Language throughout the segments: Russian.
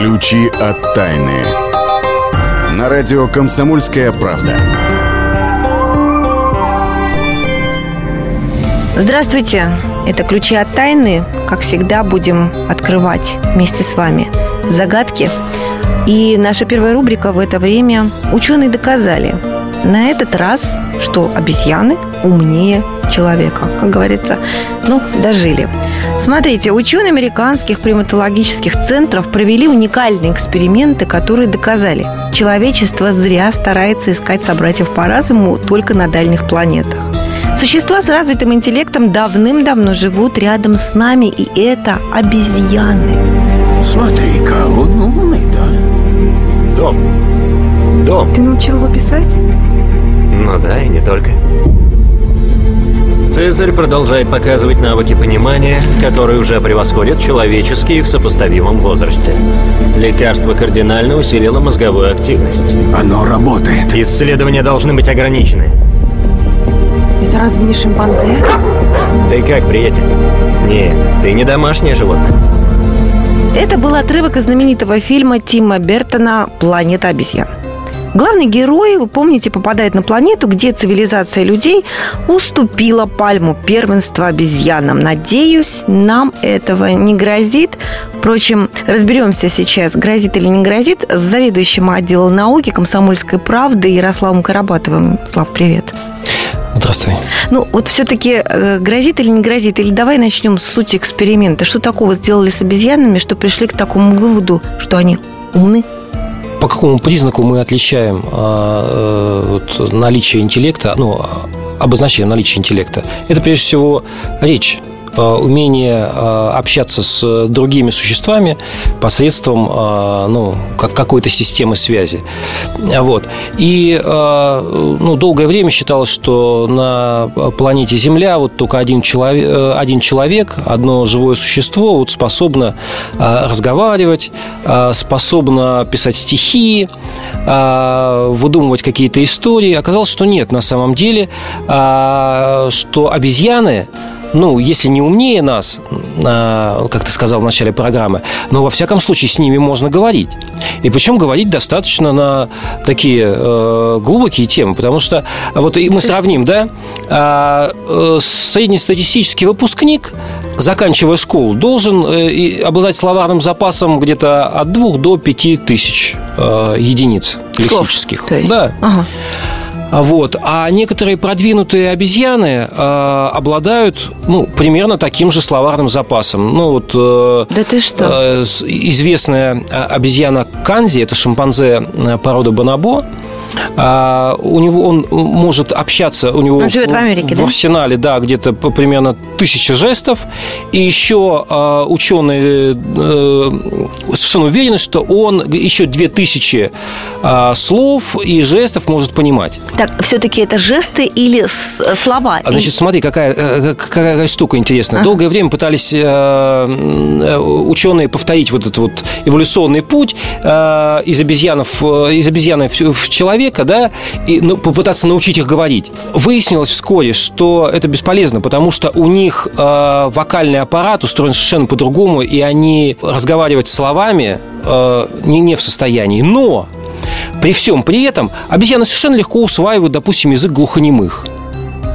Ключи от тайны. На радио «Комсомольская правда». Здравствуйте, это «Ключи от тайны». Как всегда, будем открывать вместе с вами загадки. И наша первая рубрика в это время «Ученые доказали». На этот раз, что обезьяны умнее человека. Как говорится, ну, дожили. Смотрите, ученые американских приматологических центров провели уникальные эксперименты, которые доказали, человечество зря старается искать собратьев по разуму только на дальних планетах. Существа с развитым интеллектом давным-давно живут рядом с нами, и это обезьяны. Смотри-ка, он умный, да? Дом. Дом. Ты научил его писать? Ну да, и не только. Цезарь продолжает показывать навыки понимания, которые уже превосходят человеческие в сопоставимом возрасте. Лекарство кардинально усилило мозговую активность. Оно работает. Исследования должны быть ограничены. Это разве не шимпанзе? Ты как, приятель? Нет, ты не домашнее животное. Это был отрывок из знаменитого фильма Тима Бертона «Планета обезьян». Главный герой, вы помните, попадает на планету, где цивилизация людей уступила пальму первенства обезьянам. Надеюсь, нам этого не грозит. Впрочем, разберемся сейчас, грозит или не грозит, с заведующим отделом науки комсомольской правды Ярославом Карабатовым. Слав, привет. Здравствуй. Ну, вот все-таки э, грозит или не грозит? Или давай начнем с сути эксперимента. Что такого сделали с обезьянами, что пришли к такому выводу, что они умны? По какому признаку мы отличаем а, э, вот, наличие интеллекта, ну, обозначаем наличие интеллекта? Это прежде всего речь умение э, общаться с другими существами посредством э, ну, как какой-то системы связи. Вот. И ну, долгое время считалось, что на планете Земля вот только один человек, один человек одно живое существо вот способно разговаривать, способно писать стихи, выдумывать какие-то истории. Оказалось, что нет на самом деле, что обезьяны ну, если не умнее нас, а, как ты сказал в начале программы, но во всяком случае с ними можно говорить. И причем говорить достаточно на такие э, глубокие темы, потому что вот и мы сравним, да, а, э, среднестатистический выпускник, заканчивая школу, должен э, обладать словарным запасом где-то от двух до пяти тысяч единиц лексических. Да. Ага. Вот. А некоторые продвинутые обезьяны э, обладают ну, примерно таким же словарным запасом. Ну, вот, э, да ты что? Э, известная обезьяна Канзи, это шимпанзе э, породы Бонобо, а, у него он может общаться, у него он живет в, в Америке, в да? арсенале, да, где-то примерно тысяча жестов, и еще а, ученые э, совершенно уверены, что он еще две тысячи а, слов и жестов может понимать. Так, все-таки это жесты или слова? А, значит, смотри, какая, э, какая, штука интересная. Ага. Долгое время пытались э, ученые повторить вот этот вот эволюционный путь из обезьянов, из обезьяны в человека человека, да, и ну, попытаться научить их говорить. Выяснилось вскоре, что это бесполезно, потому что у них э, вокальный аппарат устроен совершенно по-другому, и они разговаривать словами э, не, не в состоянии. Но при всем при этом обезьяны совершенно легко усваивают, допустим, язык глухонемых.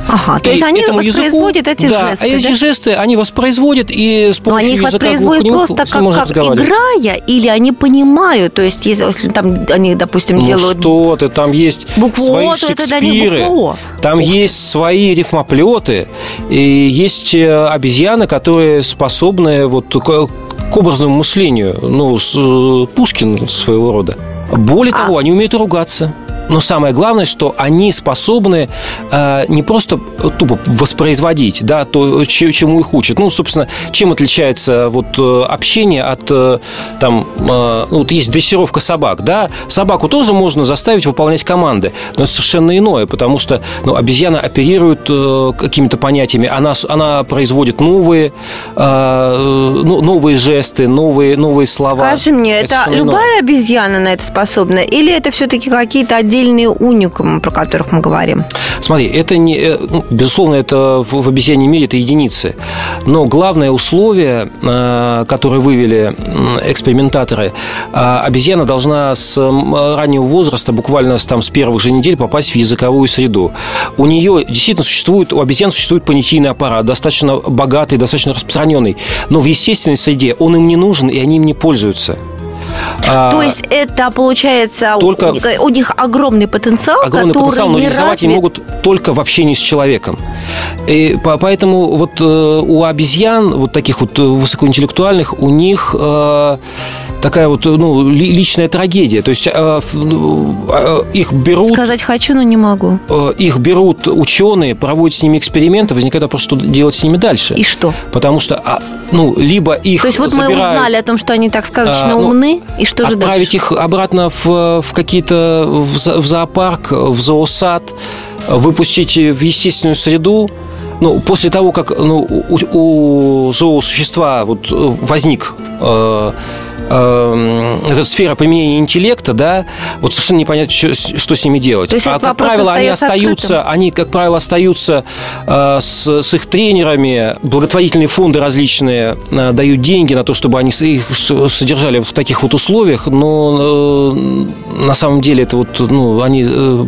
Ага, то есть они этому воспроизводят языку, эти да, жесты, а эти да? жесты они воспроизводят и с помощью Но они их воспроизводят просто как, как играя, или они понимают, то есть если, там они, допустим, ну делают... что ты, там есть букву свои О, Шекспиры, там Ух. есть свои рифмоплеты, и есть э, обезьяны, которые способны вот к, образному мышлению, ну, с, э, Пушкин своего рода. Более а... того, они умеют ругаться. Но самое главное, что они способны э, не просто тупо воспроизводить да, то, чему их учат. Ну, собственно, чем отличается вот, э, общение от э, там, э, ну, вот есть дрессировка собак, да? Собаку тоже можно заставить выполнять команды, но это совершенно иное, потому что ну, обезьяна оперирует э, какими-то понятиями, она, она производит новые, э, ну, новые жесты, новые, новые слова. Скажи мне, это, это любая иное. обезьяна на это способна, или это все-таки какие-то отдельные отдельные уникумы, про которых мы говорим? Смотри, это не, э, ну, безусловно, это в, обезьяньем мире это единицы. Но главное условие, э, которое вывели экспериментаторы, э, обезьяна должна с раннего возраста, буквально там, с первых же недель, попасть в языковую среду. У нее действительно существует, у обезьян существует понятийный аппарат, достаточно богатый, достаточно распространенный. Но в естественной среде он им не нужен, и они им не пользуются. А, То есть это получается только у, них огромный потенциал, огромный который потенциал, но реализовать развит... они могут только в общении с человеком. И поэтому вот э, у обезьян вот таких вот высокоинтеллектуальных у них э, такая вот ну, личная трагедия. То есть э, ну, э, их берут... Сказать хочу, но не могу. Э, их берут ученые, проводят с ними эксперименты, возникает вопрос, что делать с ними дальше. И что? Потому что, а, ну, либо их То есть вот забирают, мы узнали о том, что они так сказочно а, ну, умны, и что же Отправить дальше? их обратно в, в какие-то... в зоопарк, в зоосад, выпустить в естественную среду, ну, после того, как ну, у, у зоосущества вот возник э, э, эта сфера применения интеллекта, да, вот совершенно непонятно, что, что с ними делать. То есть а как правило, они остаются, открытым. они, как правило, остаются э, с, с их тренерами, благотворительные фонды различные э, дают деньги на то, чтобы они их содержали в таких вот условиях, но э, на самом деле это вот, ну, они, э,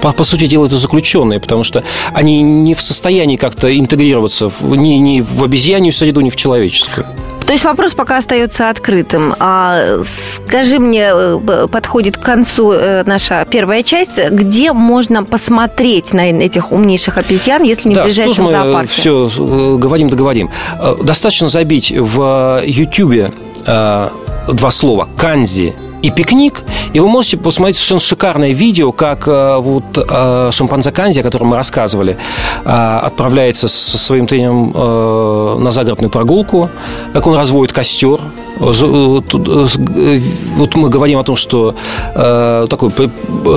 по, по, сути дела, это заключенные, потому что они не в состоянии как-то интегрироваться ни, ни в обезьянью среду, ни в человеческую. То есть вопрос пока остается открытым. А скажи мне, э, подходит к концу э, наша первая часть, где можно посмотреть на этих умнейших обезьян, если не да, в ближайшем мы зоопарке? все э, говорим, договорим. Достаточно забить в Ютьюбе два слова «канзи» и пикник, и вы можете посмотреть совершенно шикарное видео, как э, вот э, шимпанзе Канзи, о котором мы рассказывали, э, отправляется со своим тренером на загородную прогулку, как он разводит костер, вот мы говорим о том, что э, такое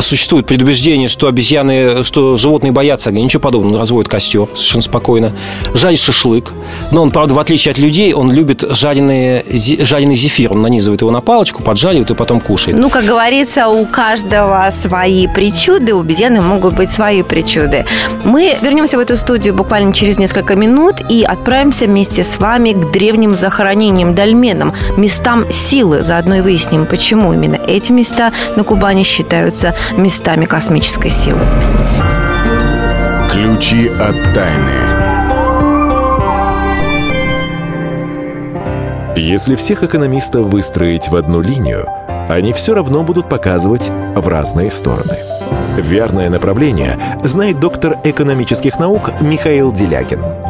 существует предубеждение, что обезьяны, что животные боятся огня. Ничего подобного. Он разводит костер совершенно спокойно. Жарит шашлык. Но он, правда, в отличие от людей, он любит жареные, жареный зефир. Он нанизывает его на палочку, поджаривает и потом кушает. Ну, как говорится, у каждого свои причуды, у обезьяны могут быть свои причуды. Мы вернемся в эту студию буквально через несколько минут и отправимся вместе с вами к древним захоронениям дольменам – местам силы. Заодно и выясним, почему именно эти места на Кубани считаются местами космической силы. Ключи от тайны. Если всех экономистов выстроить в одну линию, они все равно будут показывать в разные стороны. Верное направление знает доктор экономических наук Михаил Делягин –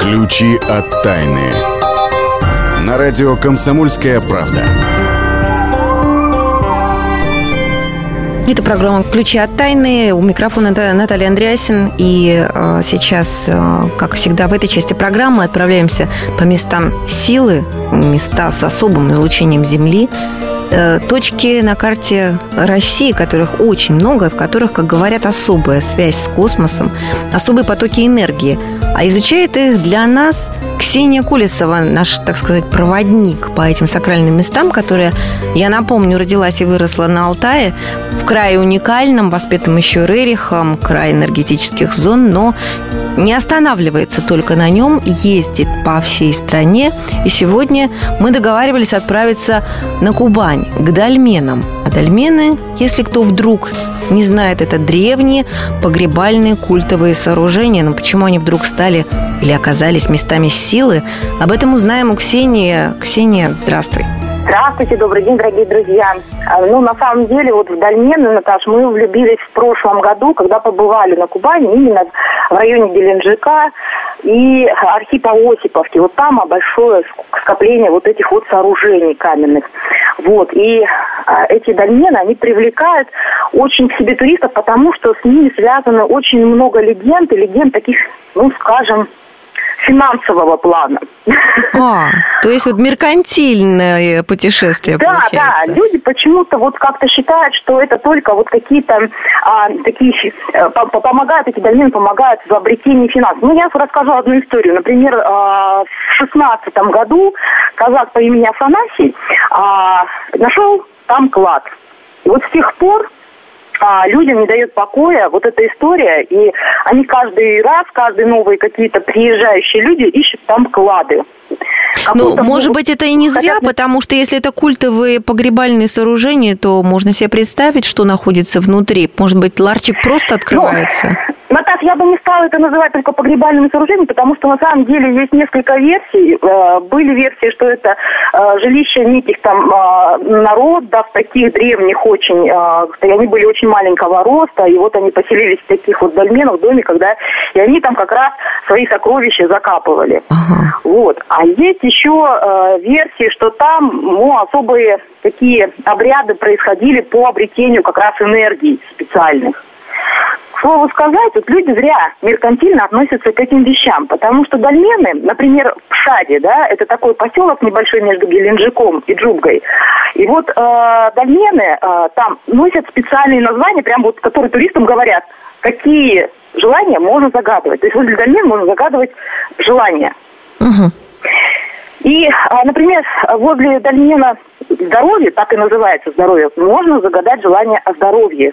Ключи от тайны. На радио «Комсомольская правда». Это программа «Ключи от тайны». У микрофона Наталья Андреасин. И э, сейчас, э, как всегда, в этой части программы отправляемся по местам силы, места с особым излучением Земли, э, точки на карте России, которых очень много, в которых, как говорят, особая связь с космосом, особые потоки энергии – а изучает их для нас Ксения Кулесова, наш, так сказать, проводник по этим сакральным местам, которая, я напомню, родилась и выросла на Алтае, в крае уникальном, воспетом еще Рерихом, край энергетических зон, но не останавливается только на нем, ездит по всей стране. И сегодня мы договаривались отправиться на Кубань, к дольменам. А дольмены, если кто вдруг не знает, это древние погребальные культовые сооружения. Но почему они вдруг стали или оказались местами силы, об этом узнаем у Ксении. Ксения, здравствуй. Здравствуйте, добрый день, дорогие друзья. А, ну, на самом деле, вот в Дальмены, Наташ, мы влюбились в прошлом году, когда побывали на Кубани, именно в районе Геленджика и Архипа Осиповки. Вот там большое скопление вот этих вот сооружений каменных. Вот, и а, эти дольмены, они привлекают очень к себе туристов, потому что с ними связано очень много легенд, и легенд таких, ну, скажем, финансового плана. А, то есть вот меркантильное путешествие Да, получается. да, люди почему-то вот как-то считают, что это только вот какие-то а, такие, по- помогают, эти дольмены помогают в обретении финансов. Ну, я расскажу одну историю. Например, а, в шестнадцатом году казак по имени Афанасий а, нашел там клад. И вот с тех пор а, людям не дает покоя вот эта история, и они каждый раз, каждый новые какие-то приезжающие люди ищут там клады. Ну, может быть, это и не зря, хотят- потому что если это культовые погребальные сооружения, то можно себе представить, что находится внутри. Может быть, ларчик просто открывается? Ну, Наташ, я бы не стала это называть только погребальными сооружениями, потому что на самом деле есть несколько версий. Э, Были версии, что это э, жилища неких там э, народов, таких древних очень, и они были очень маленького роста, и вот они поселились в таких вот дольменах, в доме, когда и они там как раз свои сокровища закапывали. Ага. Вот. А есть еще э, версии, что там ну, особые такие обряды происходили по обретению как раз энергий специальных. К слову сказать, вот люди зря меркантильно относятся к этим вещам, потому что дольмены, например, в Шаде, да, это такой поселок небольшой между Геленджиком и Джубгой, и вот э, дольмены э, там носят специальные названия, прям вот, которые туристам говорят, какие желания можно загадывать. То есть возле дольмен можно загадывать желания. Мгм. И, а, например, возле дольмена здоровья, так и называется здоровье, можно загадать желание о здоровье.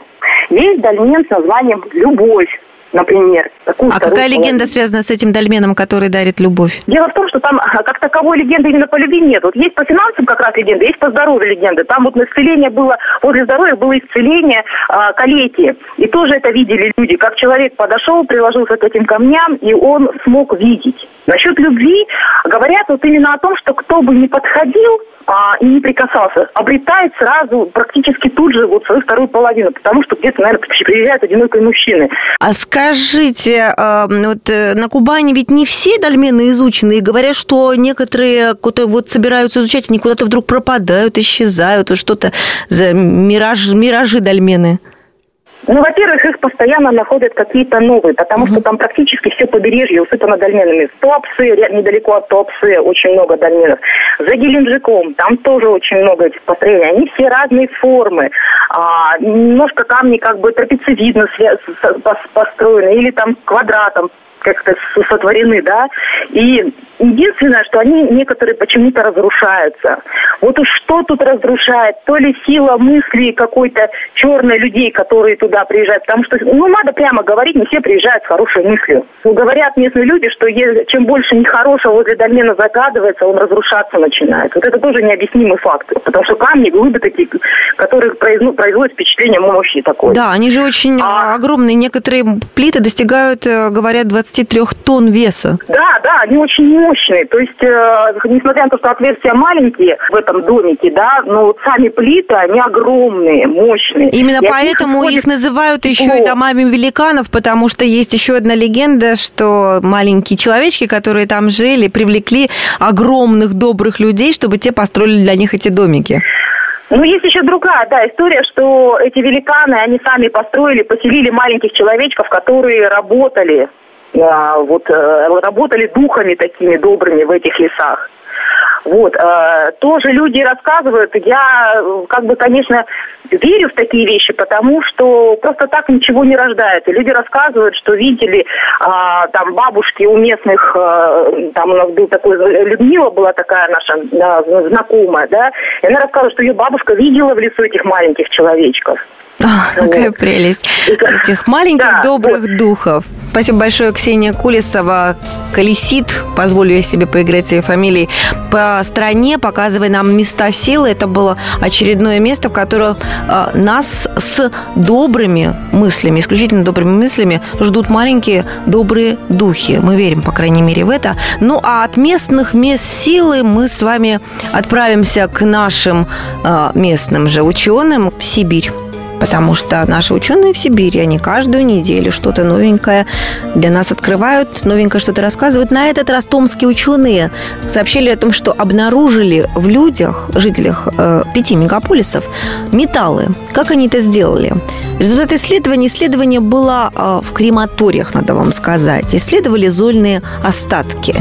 Есть дольмен с названием «Любовь», например. А какая половину. легенда связана с этим дольменом, который дарит любовь? Дело в том, что там а, как таковой легенды именно по любви нет. Вот есть по финансам как раз легенды, есть по здоровью легенды. Там вот на исцеление было, возле здоровья было исцеление а, калеки. И тоже это видели люди. Как человек подошел, приложился к этим камням, и он смог видеть. Насчет любви говорят вот именно о том, что кто бы ни подходил а, и не прикасался, обретает сразу практически тут же вот свою вторую половину, потому что где-то, наверное, приезжают одинокие мужчины. А скажите, а, вот э, на Кубани ведь не все дольмены изучены, и говорят, что некоторые вот собираются изучать, они куда-то вдруг пропадают, исчезают, что-то за мираж, миражи дольмены. Ну, во-первых, их постоянно находят какие-то новые, потому что там практически все побережье усыпано дольменами. В Туапсе, недалеко от Туапсе, очень много дольменов. За Геленджиком, там тоже очень много этих построений. Они все разные формы. А, немножко камни как бы трапециевидно построены, или там квадратом как-то сотворены, да. И единственное, что они некоторые почему-то разрушаются. Вот уж что тут разрушает? То ли сила мысли какой-то черной людей, которые туда приезжают. Потому что, ну, надо прямо говорить, не все приезжают с хорошей мыслью. Ну, говорят местные люди, что чем больше нехорошего возле дольмена загадывается, он разрушаться начинает. Вот это тоже необъяснимый факт. Потому что камни, глыбы такие, которые произну- производят впечатление мощи такой. Да, они же очень А. а, огромные. Некоторые плиты достигают, э, говорят, 23 тонн веса. Да, да, они очень мощные. То есть, э, несмотря на то, что отверстия маленькие в этом домике, да, но вот сами плиты, они огромные, мощные. Именно И поэтому их называют еще и тепло. домами великанов, потому что есть еще одна легенда, что маленькие человечки, которые там жили, привлекли огромных добрых людей, чтобы те построили для них эти домики. Ну, есть еще другая, да, история, что эти великаны, они сами построили, поселили маленьких человечков, которые работали, вот, э, работали духами такими добрыми в этих лесах. Вот, э, тоже люди рассказывают, я, э, как бы, конечно, верю в такие вещи, потому что просто так ничего не рождается. Люди рассказывают, что видели а, там бабушки у местных, э, там у нас был такой, Людмила была такая наша да, знакомая, да, и она рассказывала, что ее бабушка видела в лесу этих маленьких человечков. А, какая Вот. прелесть этих маленьких Да, добрых духов. Спасибо большое, Ксения Кулесова. Колесит, позволю я себе поиграть своей фамилией, по стране, показывая нам места силы. Это было очередное место, в котором а, нас с добрыми мыслями, исключительно добрыми мыслями, ждут маленькие добрые духи. Мы верим, по крайней мере, в это. Ну, а от местных мест силы мы с вами отправимся к нашим а, местным же ученым в Сибирь. Потому что наши ученые в Сибири, они каждую неделю что-то новенькое для нас открывают, новенькое что-то рассказывают. На этот раз томские ученые сообщили о том, что обнаружили в людях, жителях э, пяти мегаполисов, металлы. Как они это сделали? Результат исследования. Исследование было э, в крематориях, надо вам сказать. Исследовали зольные остатки.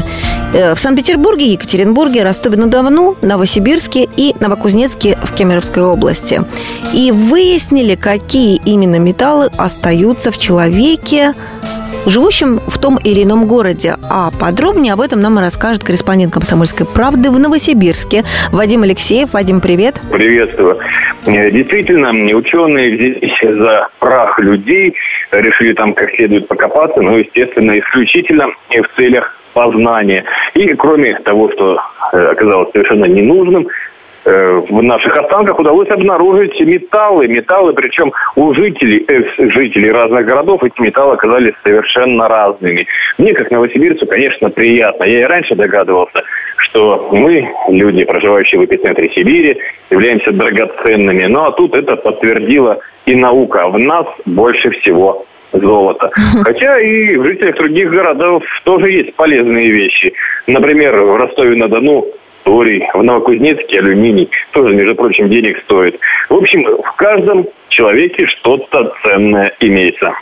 Э, в Санкт-Петербурге, Екатеринбурге, Ростове-на-Дону, Новосибирске и Новокузнецке в Кемеровской области. И выяснили, какие именно металлы остаются в человеке, живущим в том или ином городе. А подробнее об этом нам расскажет корреспондент «Комсомольской правды» в Новосибирске Вадим Алексеев. Вадим, привет. Приветствую. Э, действительно, ученые взялись за прах людей, решили там как следует покопаться, но, естественно, исключительно в целях познания. И кроме того, что э, оказалось совершенно ненужным, в наших останках удалось обнаружить металлы. Металлы, причем у жителей, экс-жителей разных городов эти металлы оказались совершенно разными. Мне, как новосибирцу, конечно, приятно. Я и раньше догадывался, что мы, люди, проживающие в эпицентре Сибири, являемся драгоценными. Ну а тут это подтвердила и наука. В нас больше всего золото. Хотя и в жителях других городов тоже есть полезные вещи. Например, в Ростове-на-Дону торий, в Новокузнецке алюминий, тоже, между прочим, денег стоит. В общем, в каждом человеке что-то ценное имеется.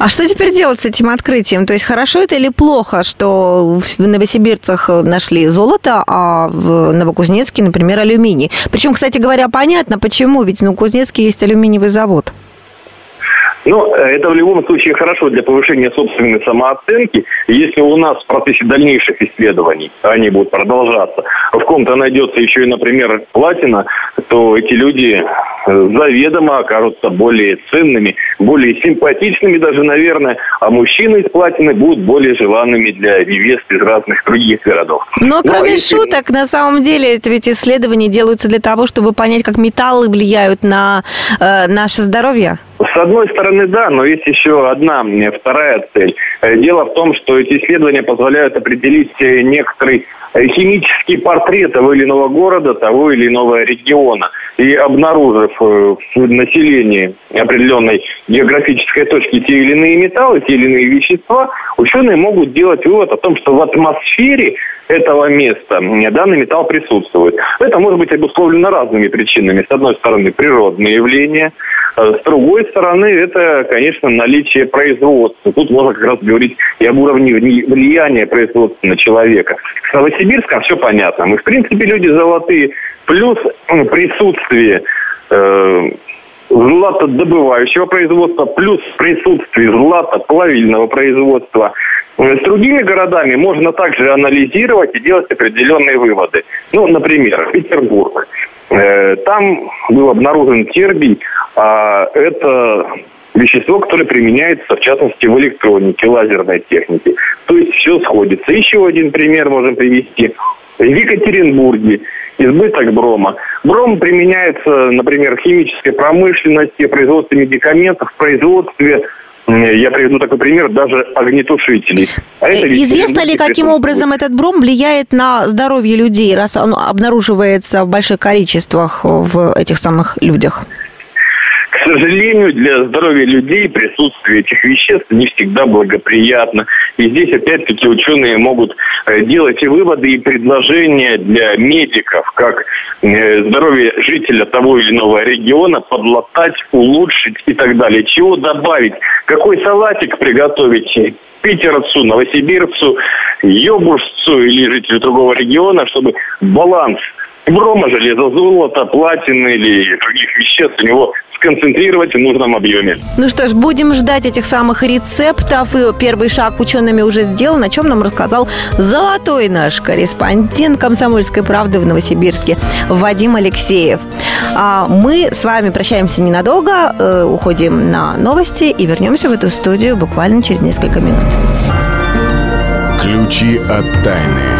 А что теперь делать с этим открытием? То есть хорошо это или плохо, что в новосибирцах нашли золото, а в Новокузнецке, например, алюминий? Причем, кстати говоря, понятно, почему, ведь в Новокузнецке есть алюминиевый завод. Ну, это в любом случае хорошо для повышения собственной самооценки. Если у нас в процессе дальнейших исследований, они будут продолжаться, в ком-то найдется еще и, например, платина, то эти люди э, заведомо окажутся более ценными, более симпатичными даже, наверное, а мужчины из платины будут более желанными для невест из разных других городов. Но ну, а кроме если... шуток, на самом деле, это ведь исследования делаются для того, чтобы понять, как металлы влияют на э, наше здоровье. С одной стороны, да, но есть еще одна, вторая цель. Э, дело в том, что эти исследования позволяют определить э, некоторый э, химический портрет того или иного города, того или иного региона. И обнаружив в населении определенной географической точки те или иные металлы, те или иные вещества, ученые могут делать вывод о том, что в атмосфере этого места данный металл присутствует. Это может быть обусловлено разными причинами. С одной стороны, природные явления, с другой стороны, это, конечно, наличие производства. Тут можно как раз говорить и об уровне влияния производства на человека. С Новосибирском все понятно. Мы, в принципе, люди золотые. Плюс присутствие э, златодобывающего производства, плюс присутствие златоплавильного производства. С другими городами можно также анализировать и делать определенные выводы. Ну, например, Петербург. Э, там был обнаружен тербий, а это вещество, которое применяется, в частности, в электронике, лазерной технике. То есть все сходится. Еще один пример можем привести. В Екатеринбурге избыток брома. Бром применяется, например, в химической промышленности, в производстве медикаментов, в производстве я приведу такой пример, даже огнетушителей. А это Известно ли, каким образом этот бром влияет на здоровье людей, раз он обнаруживается в больших количествах в этих самых людях? К сожалению, для здоровья людей присутствие этих веществ не всегда благоприятно. И здесь опять-таки ученые могут э, делать и выводы, и предложения для медиков, как э, здоровье жителя того или иного региона подлатать, улучшить и так далее. Чего добавить, какой салатик приготовить питерцу, новосибирцу, ёбуржцу или жителю другого региона, чтобы баланс брома, железа, золота, платины или других веществ у него сконцентрировать в нужном объеме. Ну что ж, будем ждать этих самых рецептов. И первый шаг учеными уже сделан, о чем нам рассказал золотой наш корреспондент «Комсомольской правды» в Новосибирске Вадим Алексеев. А мы с вами прощаемся ненадолго, э, уходим на новости и вернемся в эту студию буквально через несколько минут. Ключи от тайны.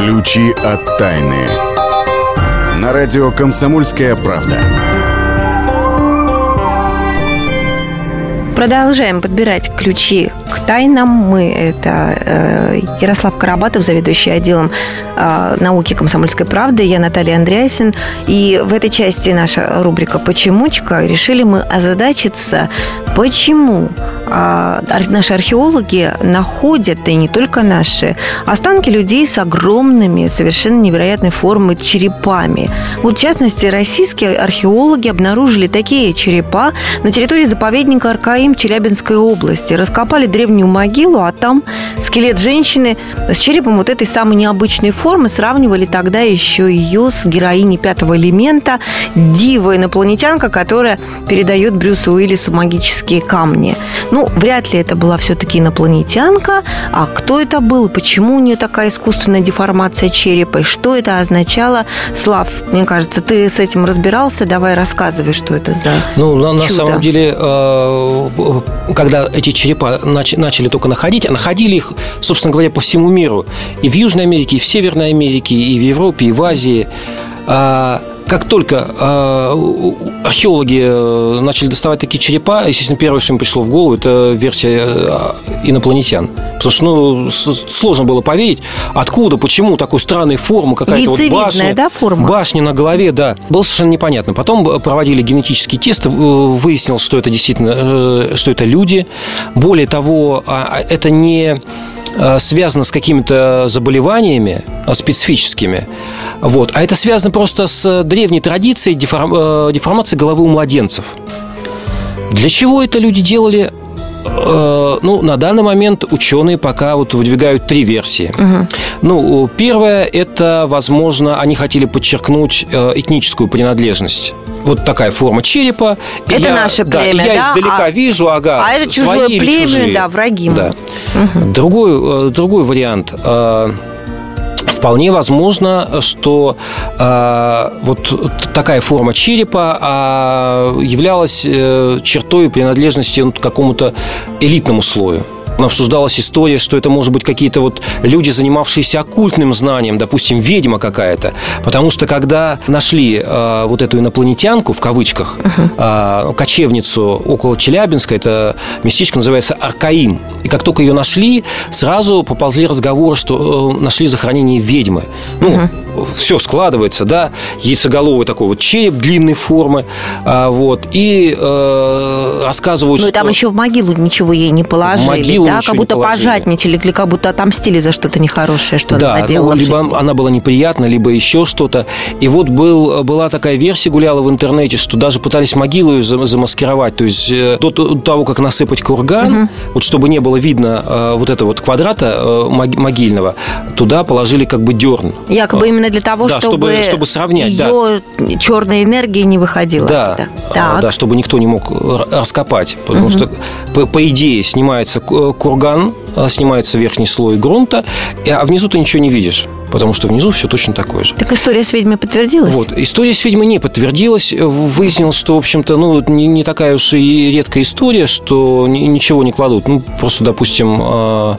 Ключи от тайны. На радио «Комсомольская правда». Продолжаем подбирать ключи к тайнам. Мы – это э, Ярослав Карабатов, заведующий отделом э, науки комсомольской правды. Я Наталья Андреасин. И в этой части наша рубрика «Почемучка» решили мы озадачиться, почему э, наши археологи находят, и не только наши, останки людей с огромными, совершенно невероятной формы черепами. Вот, в частности, российские археологи обнаружили такие черепа на территории заповедника Аркаим Челябинской области. Раскопали древнюю могилу, а там скелет женщины с черепом вот этой самой необычной формы. Сравнивали тогда еще ее с героиней пятого элемента, дива инопланетянка, которая передает Брюсу Уиллису магические камни. Ну, вряд ли это была все-таки инопланетянка. А кто это был? Почему у нее такая искусственная деформация черепа? И что это означало? Слав, мне кажется, ты с этим разбирался. Давай рассказывай, что это за Ну, на, на чудо. самом деле, э, когда эти черепа нач- начали только находить, а находили их, собственно говоря, по всему миру. И в Южной Америке, и в Северной Америке, и в Европе, и в Азии. Как только а, у- археологи э, начали доставать такие черепа, естественно, первое, что им пришло в голову, это версия э, инопланетян. Потому что ну, сложно было поверить, откуда, почему такой странной формы, какая-то вот башня. да, форма? Башня на голове, да. Было совершенно непонятно. Потом э, проводили генетические тесты, э, выяснилось, что это действительно, э, что это люди. Более того, а, а, это не э, связано с какими-то заболеваниями э, специфическими, вот, а это связано просто с древней традицией деформ- э, деформации головы у младенцев. Для чего это люди делали? Э, Ну, на данный момент ученые пока вот выдвигают три версии. Ну, первое – это, возможно, они хотели подчеркнуть э, этническую принадлежность. Вот такая форма черепа. И Это я- наше да, и племя, я да? издалека А- вижу, ага, а это свои чужое или племя, чужие. да, враги. Да. Другой, э, другой вариант. э, Вполне возможно, что э, вот такая форма черепа а, являлась э, чертой принадлежности ну, к какому-то элитному слою. Обсуждалась история, что это может быть какие-то вот люди, занимавшиеся оккультным знанием, допустим, ведьма какая-то. Потому что когда нашли э, вот эту инопланетянку, в кавычках, э, кочевницу около Челябинска, это местечко называется Аркаим. И как только ее нашли, сразу поползли разговоры, что э, нашли захоронение ведьмы. Ну, все складывается, да, яйцеголовый такой вот череп длинной формы, а, вот, и э, рассказывают, Ну, и там еще в могилу ничего ей не положили, могилу да? Как будто пожадничали, или как будто отомстили за что-то нехорошее, что да, она ну, наделала. в либо она была неприятна, либо еще что-то. И вот был, была такая версия, гуляла в интернете, что даже пытались могилу ее зам- замаскировать. То есть э, до того, как насыпать курган, вот чтобы не было видно э, вот этого вот квадрата э, мог- могильного, туда положили как бы дерн. Якобы именно для того, да, чтобы, чтобы- чтобы сравнять, да. ее черная энергия не выходила. Да, оттуда. а, да, чтобы никто не мог раскопать. Потому что, по, по идее, снимается ку- курган, а, снимается верхний слой грунта, а внизу ты ничего не видишь. Потому что внизу все точно такое же. Так история с ведьмой подтвердилась? Вот. История с ведьмой не подтвердилась. Выяснилось, что, в общем-то, ну, не, не такая уж и редкая история, что ни- ничего не кладут. Ну, просто, допустим, а,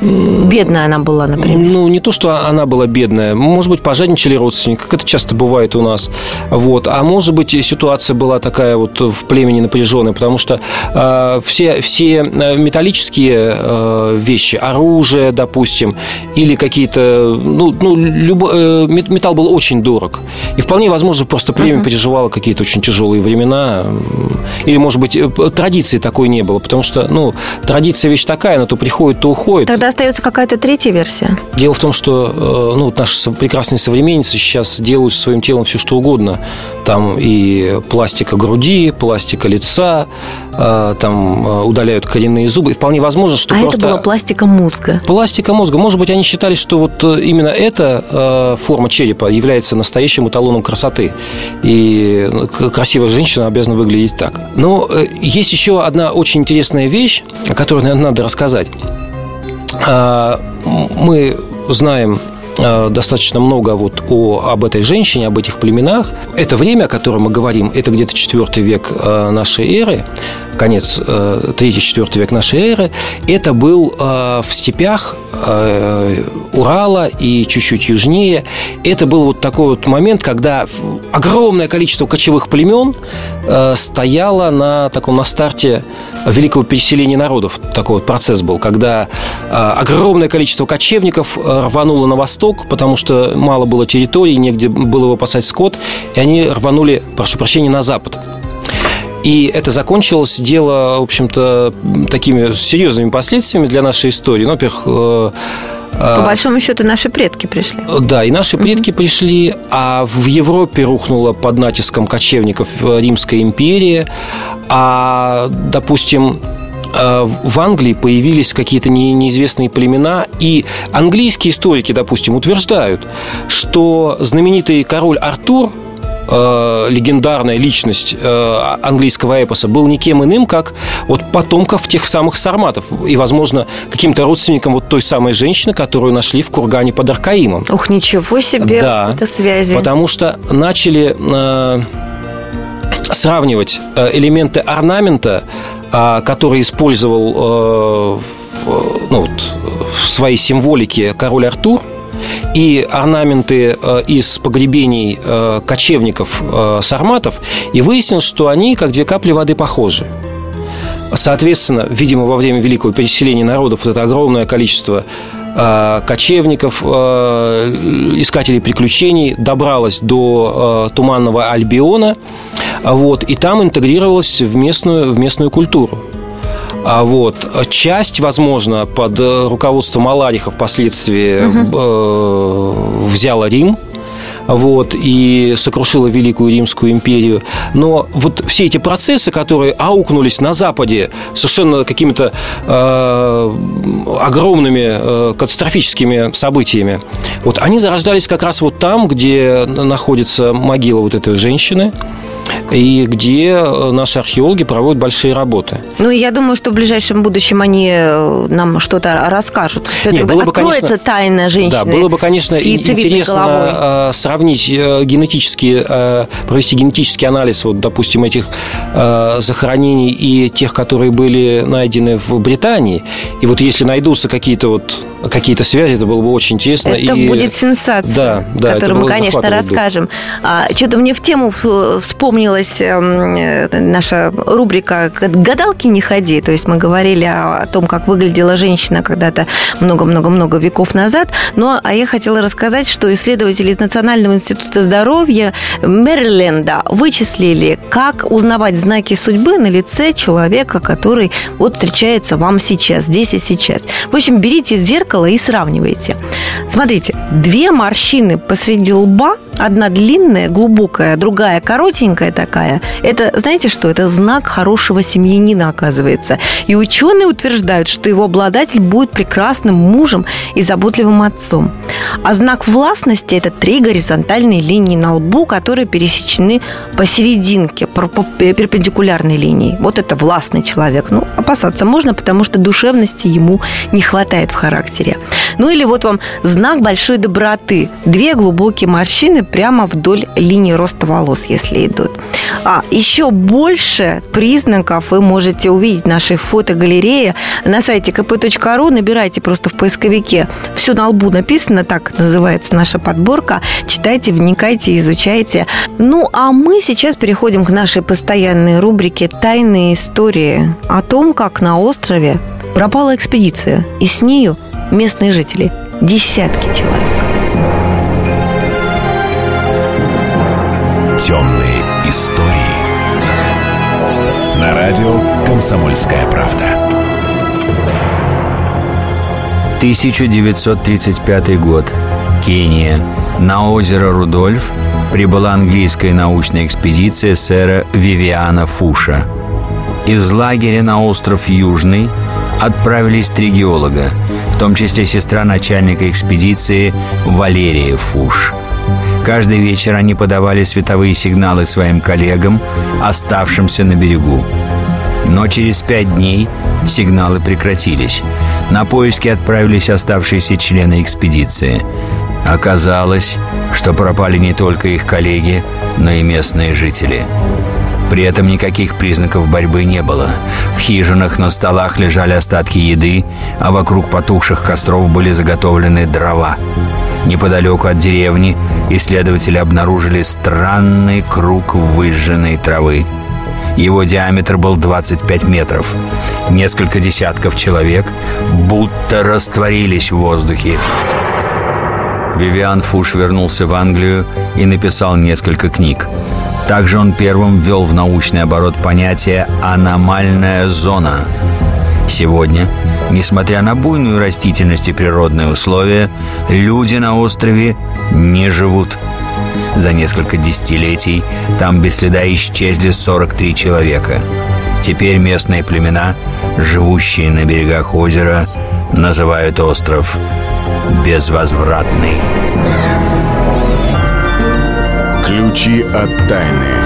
Бедная она была, например. ну, не то, что она была бедная. Может быть, пожадничали родственники, как это часто бывает у нас. Вот. А может быть, ситуация была такая вот в племени напряженная, потому что э, все, все э, металлические э, вещи, оружие, допустим, или какие-то... Ну, ну любо- э, мет- металл был очень дорог. И вполне возможно, просто племя переживало какие-то очень тяжелые времена. Или, может быть, э, традиции такой не было. Потому что, ну, традиция вещь такая, она то приходит, то уходит. Тогда остается какая-то третья версия. Дело в том, что э, ну, вот наши прекрасные современницы сейчас делают со своим телом все, что угодно. Там и пластика груди, пластика лица, э, там э, удаляют коренные зубы. И вполне возможно, что а просто... это была пластика мозга. Пластика мозга. Может быть, они считали, что вот именно эта форма черепа является настоящим эталоном красоты. И красивая женщина обязана выглядеть так. Но есть еще одна очень интересная вещь, о которой наверное, надо рассказать. А, мы знаем Э, достаточно много вот о, об этой женщине, об этих племенах. Это время, о котором мы говорим, это где-то 4 век э, нашей эры, конец 3-4 э, век нашей эры. Это был в степях Урала и чуть-чуть южнее. Это был вот такой вот момент, когда огромное количество кочевых племен стояло на таком на старте великого переселения народов. Такой вот процесс был, когда огромное количество кочевников рвануло на восток, потому что мало было территории, негде было выпасать скот, и они рванули, прошу прощения, на запад. И это закончилось дело, в общем-то, такими серьезными последствиями для нашей истории. Ну, во-первых, э, э, по большому счету наши предки пришли. Да, и наши предки угу. пришли, а в Европе рухнула под натиском кочевников Римская империя, а, допустим, Э, в Англии появились какие-то неизвестные племена, и английские историки, допустим, утверждают, что знаменитый король Артур, э, легендарная личность э, английского эпоса, был никем иным, как вот потомков тех самых сарматов. И, возможно, каким-то родственником вот той самой женщины, которую нашли в кургане под Аркаимом. Ух, ничего себе, да, это связи. Потому что начали э, сравнивать элементы орнамента а, который использовал э, ну, вот, в своей символике король Артур, и орнаменты э, из погребений э, кочевников сарматов, и выяснилось, что они как две капли воды похожи. Соответственно, видимо, во время великого переселения народов вот это огромное количество кочевников, искателей приключений добралось до Туманного Альбиона, вот, и там интегрировалась в местную, в местную культуру. А вот часть, возможно, под руководством Алариха впоследствии угу. э, взяла Рим, вот, и сокрушила Великую Римскую империю. Но вот все эти процессы, которые аукнулись на Западе совершенно какими-то э, огромными э, катастрофическими событиями, вот они зарождались как раз вот там, где находится могила вот этой женщины, и где э, наши археологи проводят большие работы. Ну, я думаю, что в ближайшем будущем они э, нам что-то расскажут. Все-таки было бы, откроется конечно, тайна женщины. Да, было бы, конечно, интересно головой. Э, сравнить генетически, провести генетический анализ, вот, допустим, этих захоронений и тех, которые были найдены в Британии. И вот если найдутся какие-то вот какие-то связи, это было бы очень интересно. Это и... будет сенсация, да, да, которую мы, конечно, расскажем. А, что-то мне в тему вспомнилась эм, э, наша рубрика «Гадалки не ходи». То есть мы говорили о том, как выглядела женщина когда-то много-много-много веков назад. Но а я хотела рассказать, что исследователи из Национального института здоровья Мэриленда вычислили, как узнавать знаки судьбы на лице человека, который вот встречается вам сейчас, здесь и сейчас. В общем, берите зеркало зеркало и сравниваете. Смотрите, две морщины посреди лба, одна длинная, глубокая, другая коротенькая такая. Это, знаете что, это знак хорошего семьянина, оказывается. И ученые утверждают, что его обладатель будет прекрасным мужем и заботливым отцом. А знак властности – это три горизонтальные линии на лбу, которые пересечены посерединке, перпендикулярной линии. Вот это властный человек. Ну, опасаться можно, потому что душевности ему не хватает в характере. Ну или вот вам знак большой доброты. Две глубокие морщины прямо вдоль линии роста волос, если идут. А еще больше признаков вы можете увидеть в нашей фотогалерее на сайте kp.ru. Набирайте просто в поисковике. Все на лбу написано, так называется наша подборка. Читайте, вникайте, изучайте. Ну, а мы сейчас переходим к нашей постоянной рубрике «Тайные истории» о том, как на острове пропала экспедиция, и с нею местные жители. Десятки человек. Темные истории. На радио «Комсомольская правда». 1935 год. Кения. На озеро Рудольф прибыла английская научная экспедиция сэра Вивиана Фуша. Из лагеря на остров Южный отправились три геолога – в том числе сестра начальника экспедиции Валерия Фуш. Каждый вечер они подавали световые сигналы своим коллегам, оставшимся на берегу. Но через пять дней сигналы прекратились. На поиски отправились оставшиеся члены экспедиции. Оказалось, что пропали не только их коллеги, но и местные жители. При этом никаких признаков борьбы не было. В хижинах на столах лежали остатки еды, а вокруг потухших костров были заготовлены дрова. Неподалеку от деревни исследователи обнаружили странный круг выжженной травы. Его диаметр был 25 метров. Несколько десятков человек будто растворились в воздухе. Вивиан Фуш вернулся в Англию и написал несколько книг. Также он первым ввел в научный оборот понятие «аномальная зона». Сегодня, несмотря на буйную растительность и природные условия, люди на острове не живут. За несколько десятилетий там без следа исчезли 43 человека. Теперь местные племена, живущие на берегах озера, называют остров безвозвратный. Ключи от тайны.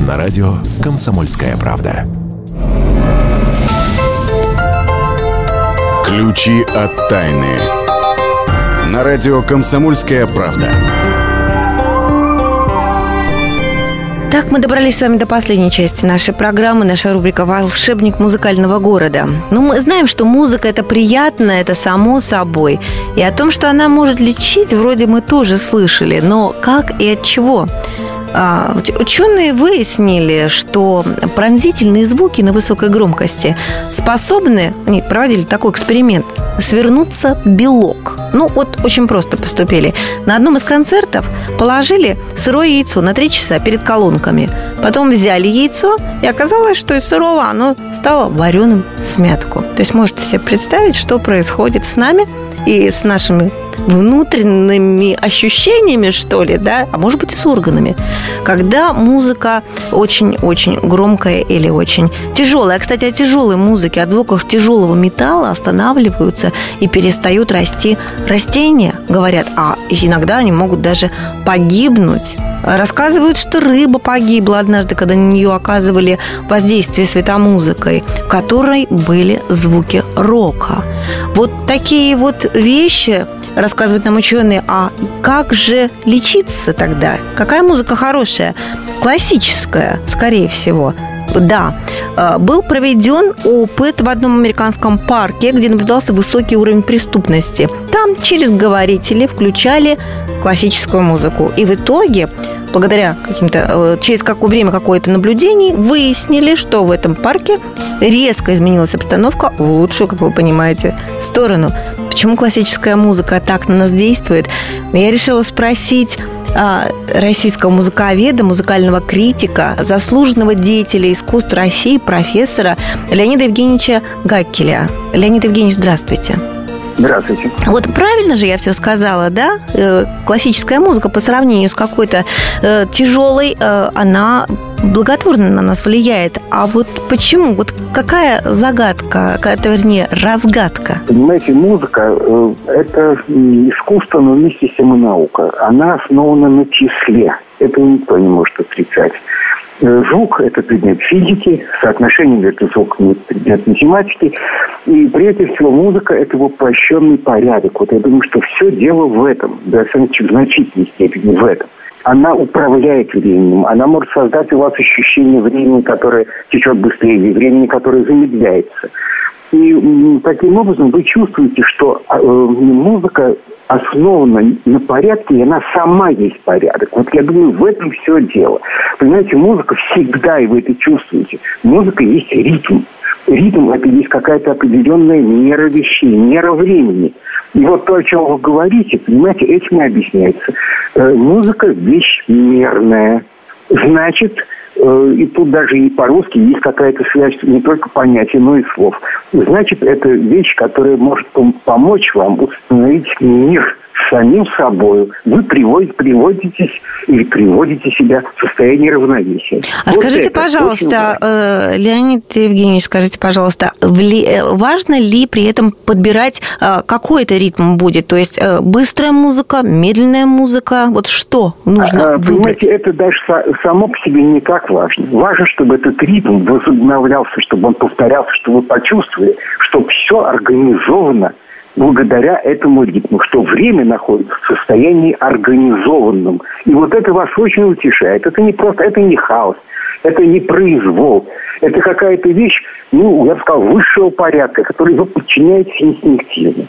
на радио «Комсомольская правда». Ключи от тайны. На радио «Комсомольская правда». Так мы добрались с вами до последней части нашей программы, наша рубрика «Волшебник музыкального города». Ну, мы знаем, что музыка – это приятно, это само собой. И о том, что она может лечить, вроде мы тоже слышали. Но как и от чего? А, ученые выяснили, что пронзительные звуки на высокой громкости способны, они проводили такой эксперимент, свернуться белок. Ну, вот очень просто поступили. На одном из концертов положили сырое яйцо на три часа перед колонками. Потом взяли яйцо, и оказалось, что из сырого оно стало вареным смятку. То есть можете себе представить, что происходит с нами и с нашими внутренними ощущениями, что ли, да, а может быть и с органами, когда музыка очень-очень громкая или очень тяжелая. Кстати, от тяжелой музыки, от звуков тяжелого металла останавливаются и перестают расти растения, говорят, а иногда они могут даже погибнуть. Рассказывают, что рыба погибла однажды, когда на нее оказывали воздействие светомузыкой, в которой были звуки рока. Вот такие вот вещи рассказывают нам ученые, а как же лечиться тогда? Какая музыка хорошая? Классическая, скорее всего. Да, э, был проведен опыт в одном американском парке, где наблюдался высокий уровень преступности. Там через говорители включали классическую музыку. И в итоге благодаря каким-то, э, через какое время какое-то наблюдений, выяснили, что в этом парке резко изменилась обстановка в лучшую, как вы понимаете, сторону. Почему классическая музыка так на нас действует? Я решила спросить а, российского музыковеда, музыкального критика, заслуженного деятеля искусств России, профессора Леонида Евгеньевича Гаккеля. Леонид Евгеньевич, здравствуйте. Здравствуйте. Вот правильно же я все сказала, да? Э, классическая музыка по сравнению с какой-то э, тяжелой, э, она благотворно на нас влияет. А вот почему? Вот какая загадка, какая-то, вернее, разгадка? Понимаете, музыка это искусство, но вместе с тем и наука. Она основана на числе. Это никто не может отрицать. Э, звук – это предмет физики, соотношение между звуками – предмет математики. И прежде всего музыка – это воплощенный порядок. Вот я думаю, что все дело в этом, достаточно в значительной степени в этом. Она управляет временем, она может создать у вас ощущение времени, которое течет быстрее, времени, которое замедляется. И таким образом вы чувствуете, что э, музыка основана на порядке, и она сама есть порядок. Вот я думаю, в этом все дело. Понимаете, музыка всегда, и вы это чувствуете, музыка есть ритм. Ритм – это есть какая-то определенная мера вещей, мера времени. И вот то, о чем вы говорите, понимаете, этим и объясняется. Э, музыка – вещь мерная. Значит, и тут даже и по-русски есть какая-то связь не только понятий, но и слов. Значит, это вещь, которая может помочь вам установить мир самим собой вы приводите, приводитесь или приводите себя в состояние равновесия. А вот скажите, пожалуйста, э, Леонид Евгеньевич, скажите, пожалуйста, э, важно ли при этом подбирать э, какой это ритм будет? То есть быстрая музыка, медленная музыка, вот что нужно а, выбрать? Понимаете, это даже само по себе не так важно. Важно, чтобы этот ритм возобновлялся, чтобы он повторялся, чтобы вы почувствовали, что все организовано благодаря этому ритму, что время находится в состоянии организованном. И вот это вас очень утешает. Это не просто, это не хаос, это не произвол. Это какая-то вещь, ну, я бы сказал, высшего порядка, который вы подчиняетесь инстинктивно.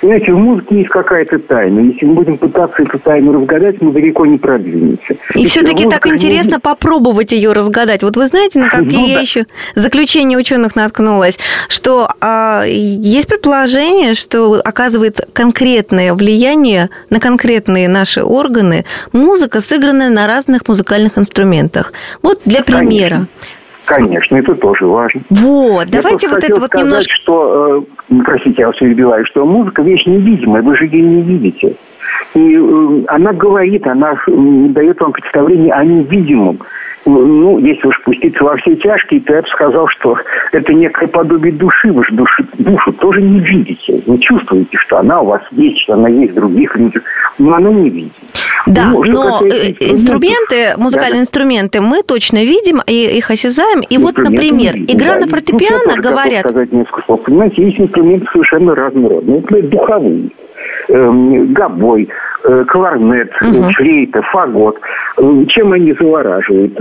Понимаете, в музыке есть какая-то тайна. Если мы будем пытаться эту тайну разгадать, мы далеко не продвинемся. И все-таки так интересно не... попробовать ее разгадать. Вот вы знаете, на какие ну, я да. еще заключения ученых наткнулась, что а, есть предположение, что оказывает конкретное влияние на конкретные наши органы музыка, сыгранная на разных музыкальных инструментах. Вот для примера. Конечно. Это тоже важно. Вот, я давайте вот это вот сказать, немножко... что, э, простите, я вас перебиваю, что музыка вещь невидимая, вы же ее не видите. И э, она говорит, она э, дает вам представление о невидимом. Ну, если уж пуститься во все тяжкие, то я бы сказал, что это некое подобие души. Вы же души, душу тоже не видите. Вы чувствуете, что она у вас есть, что она есть в других людях, но она не видит. Да, ну, но инструменты, музыкальные да. инструменты мы точно видим и их осязаем. И вот, например, игра да. на фортепиано, ну, говорят... сказать несколько слов. Понимаете, есть инструменты совершенно разнородные. Например, духовые. Эм, гобой, э, кларнет, угу. флейта, фагот. Э, чем они завораживают?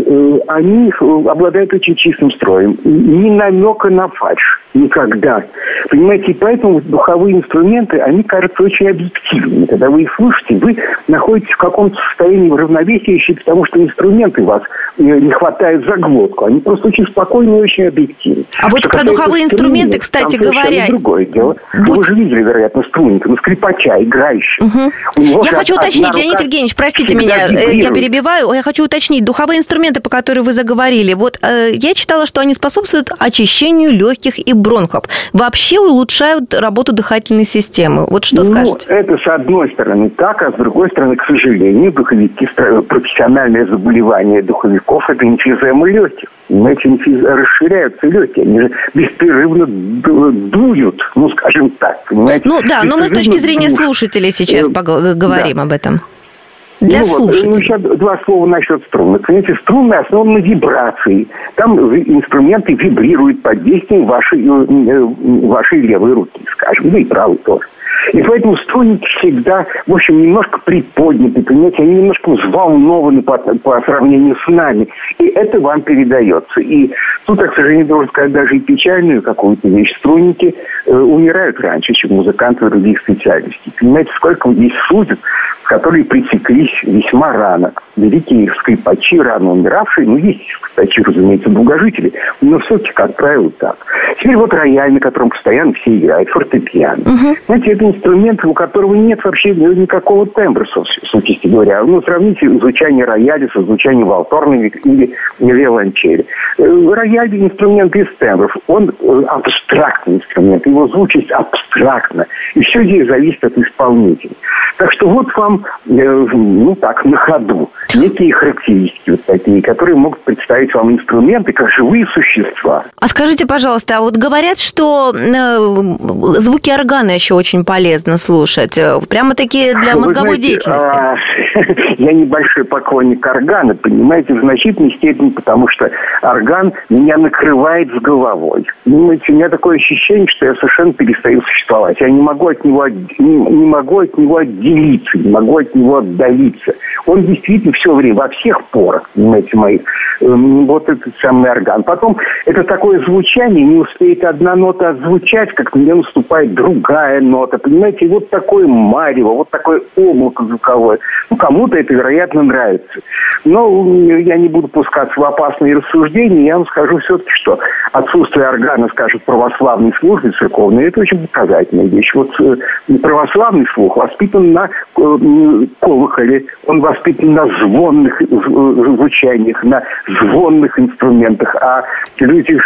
Они обладают очень чистым строем. Ни намека на фальш. Никогда. Понимаете, и поэтому духовые инструменты, они кажутся очень объективными. Когда вы их слушаете, вы находитесь в каком-то состоянии равновесия, еще потому что инструменты вас не хватает за глотку. Они просто очень спокойные и очень объективны. А вот про духовые инструменты, кстати говоря... другое дело. Будь... Вы же видели, вероятно, струнника, ну, скрипача, играющего. Угу. Я хочу уточнить, Леонид Евгеньевич, простите меня, э, я перебиваю. Я хочу уточнить. Духовые инструменты, по которым вы заговорили, вот э, я читала, что они способствуют очищению легких и бронхов. Вообще улучшают работу дыхательной системы. Вот что ну, скажете? Это с одной стороны так, а с другой стороны, к сожалению, духовики, профессиональное заболевание духовиков – это инфизема легких. Понимаете, инфиз... расширяются легкие, они же беспрерывно дуют, ну, скажем так. Понимаете? Ну да, но мы с точки зрения слушателей сейчас э, говорим да. об этом. Для ну, слушателей. Вот, ну, сейчас два слова насчет струн. Понимаете, струны основаны на вибрации. Там инструменты вибрируют под действием вашей, э, э, вашей левой руки, скажем, да и правой тоже. И поэтому струнники всегда, в общем, немножко приподняты, понимаете, они немножко взволнованы по, по сравнению с нами. И это вам передается. И тут, к сожалению, должен сказать даже и печальную какую-то вещь. Струнники э, умирают раньше, чем музыканты других специальностей. Понимаете, сколько здесь судят, которые пресеклись весьма рано. Великие скрипачи, рано умиравшие, ну, есть скрипачи, разумеется, долгожители, но все-таки, как правило, так. Теперь вот рояль, на котором постоянно все играют, фортепиано. Угу. Знаете, это инструмент, у которого нет вообще никакого тембра, сути говоря. Ну, сравните звучание рояля со звучанием валторны или виолончели. Э, рояль – инструмент без тембров. Он э, абстрактный инструмент, его звучность абстрактна. И все здесь зависит от исполнителя. Так что вот вам, э, ну так, на ходу, некие характеристики вот такие, которые могут представить вам инструменты как живые существа. А скажите, пожалуйста, а вот говорят, что звуки органа еще очень полезно слушать. Прямо такие для мозговой знаете, деятельности. А, я небольшой поклонник органа, понимаете, в значительной степени, потому что орган меня накрывает с головой. Понимаете, у меня такое ощущение, что я совершенно перестаю существовать. Я не могу от него, не, не могу от него отделиться, не могу от него отдалиться. Он действительно все время, во всех порах, понимаете, моих, эм, вот этот самый орган. Потом это такое звучание, не успеет одна нота отзвучать, как мне наступает другая нота, понимаете, вот такое марево, вот такое облако звуковое. Ну, кому-то это, вероятно, нравится. Но я не буду пускаться в опасные рассуждения, я вам скажу все-таки, что отсутствие органа, скажем, православной службы церковной, это очень показательная вещь. Вот э, православный слух воспитан на, э, колоколе, он воспитан на звонных звучаниях, на звонных инструментах. А люди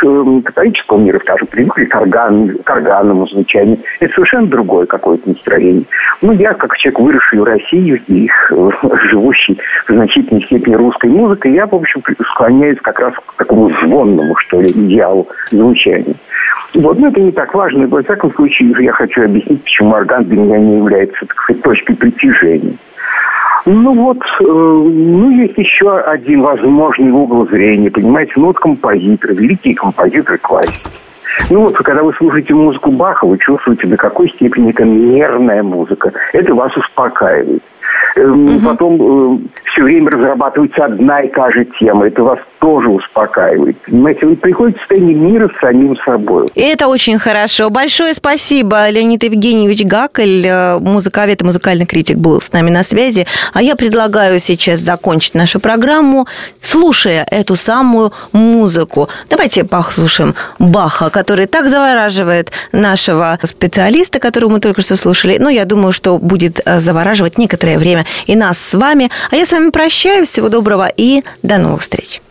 католического мира, скажем, привыкли к, орган, к органному звучанию. Это совершенно другое какое-то настроение. Ну, я, как человек, выросший в России и живущий в значительной степени русской музыкой, я, в общем, склоняюсь как раз к такому звонному, что ли, идеалу звучания. Вот, но это не так важно. Во всяком случае, я хочу объяснить, почему орган для меня не является так сказать, точкой притяжения. Ну вот, э, ну есть еще один возможный угол зрения, понимаете, ну вот композиторы, великие композиторы классики. Ну вот, когда вы слушаете музыку Баха, вы чувствуете, до какой степени это нервная музыка. Это вас успокаивает. Угу. Потом э, все время разрабатывается одна и та же тема. Это вас тоже успокаивает. Понимаете, вы приходите в состояние мира с самим собой. И это очень хорошо. Большое спасибо, Леонид Евгеньевич Гакель, э, музыковед и музыкальный критик был с нами на связи. А я предлагаю сейчас закончить нашу программу, слушая эту самую музыку. Давайте послушаем Баха, который так завораживает нашего специалиста, которого мы только что слушали. Но я думаю, что будет э, завораживать некоторое время и нас с вами. А я с вами прощаюсь. Всего доброго и до новых встреч.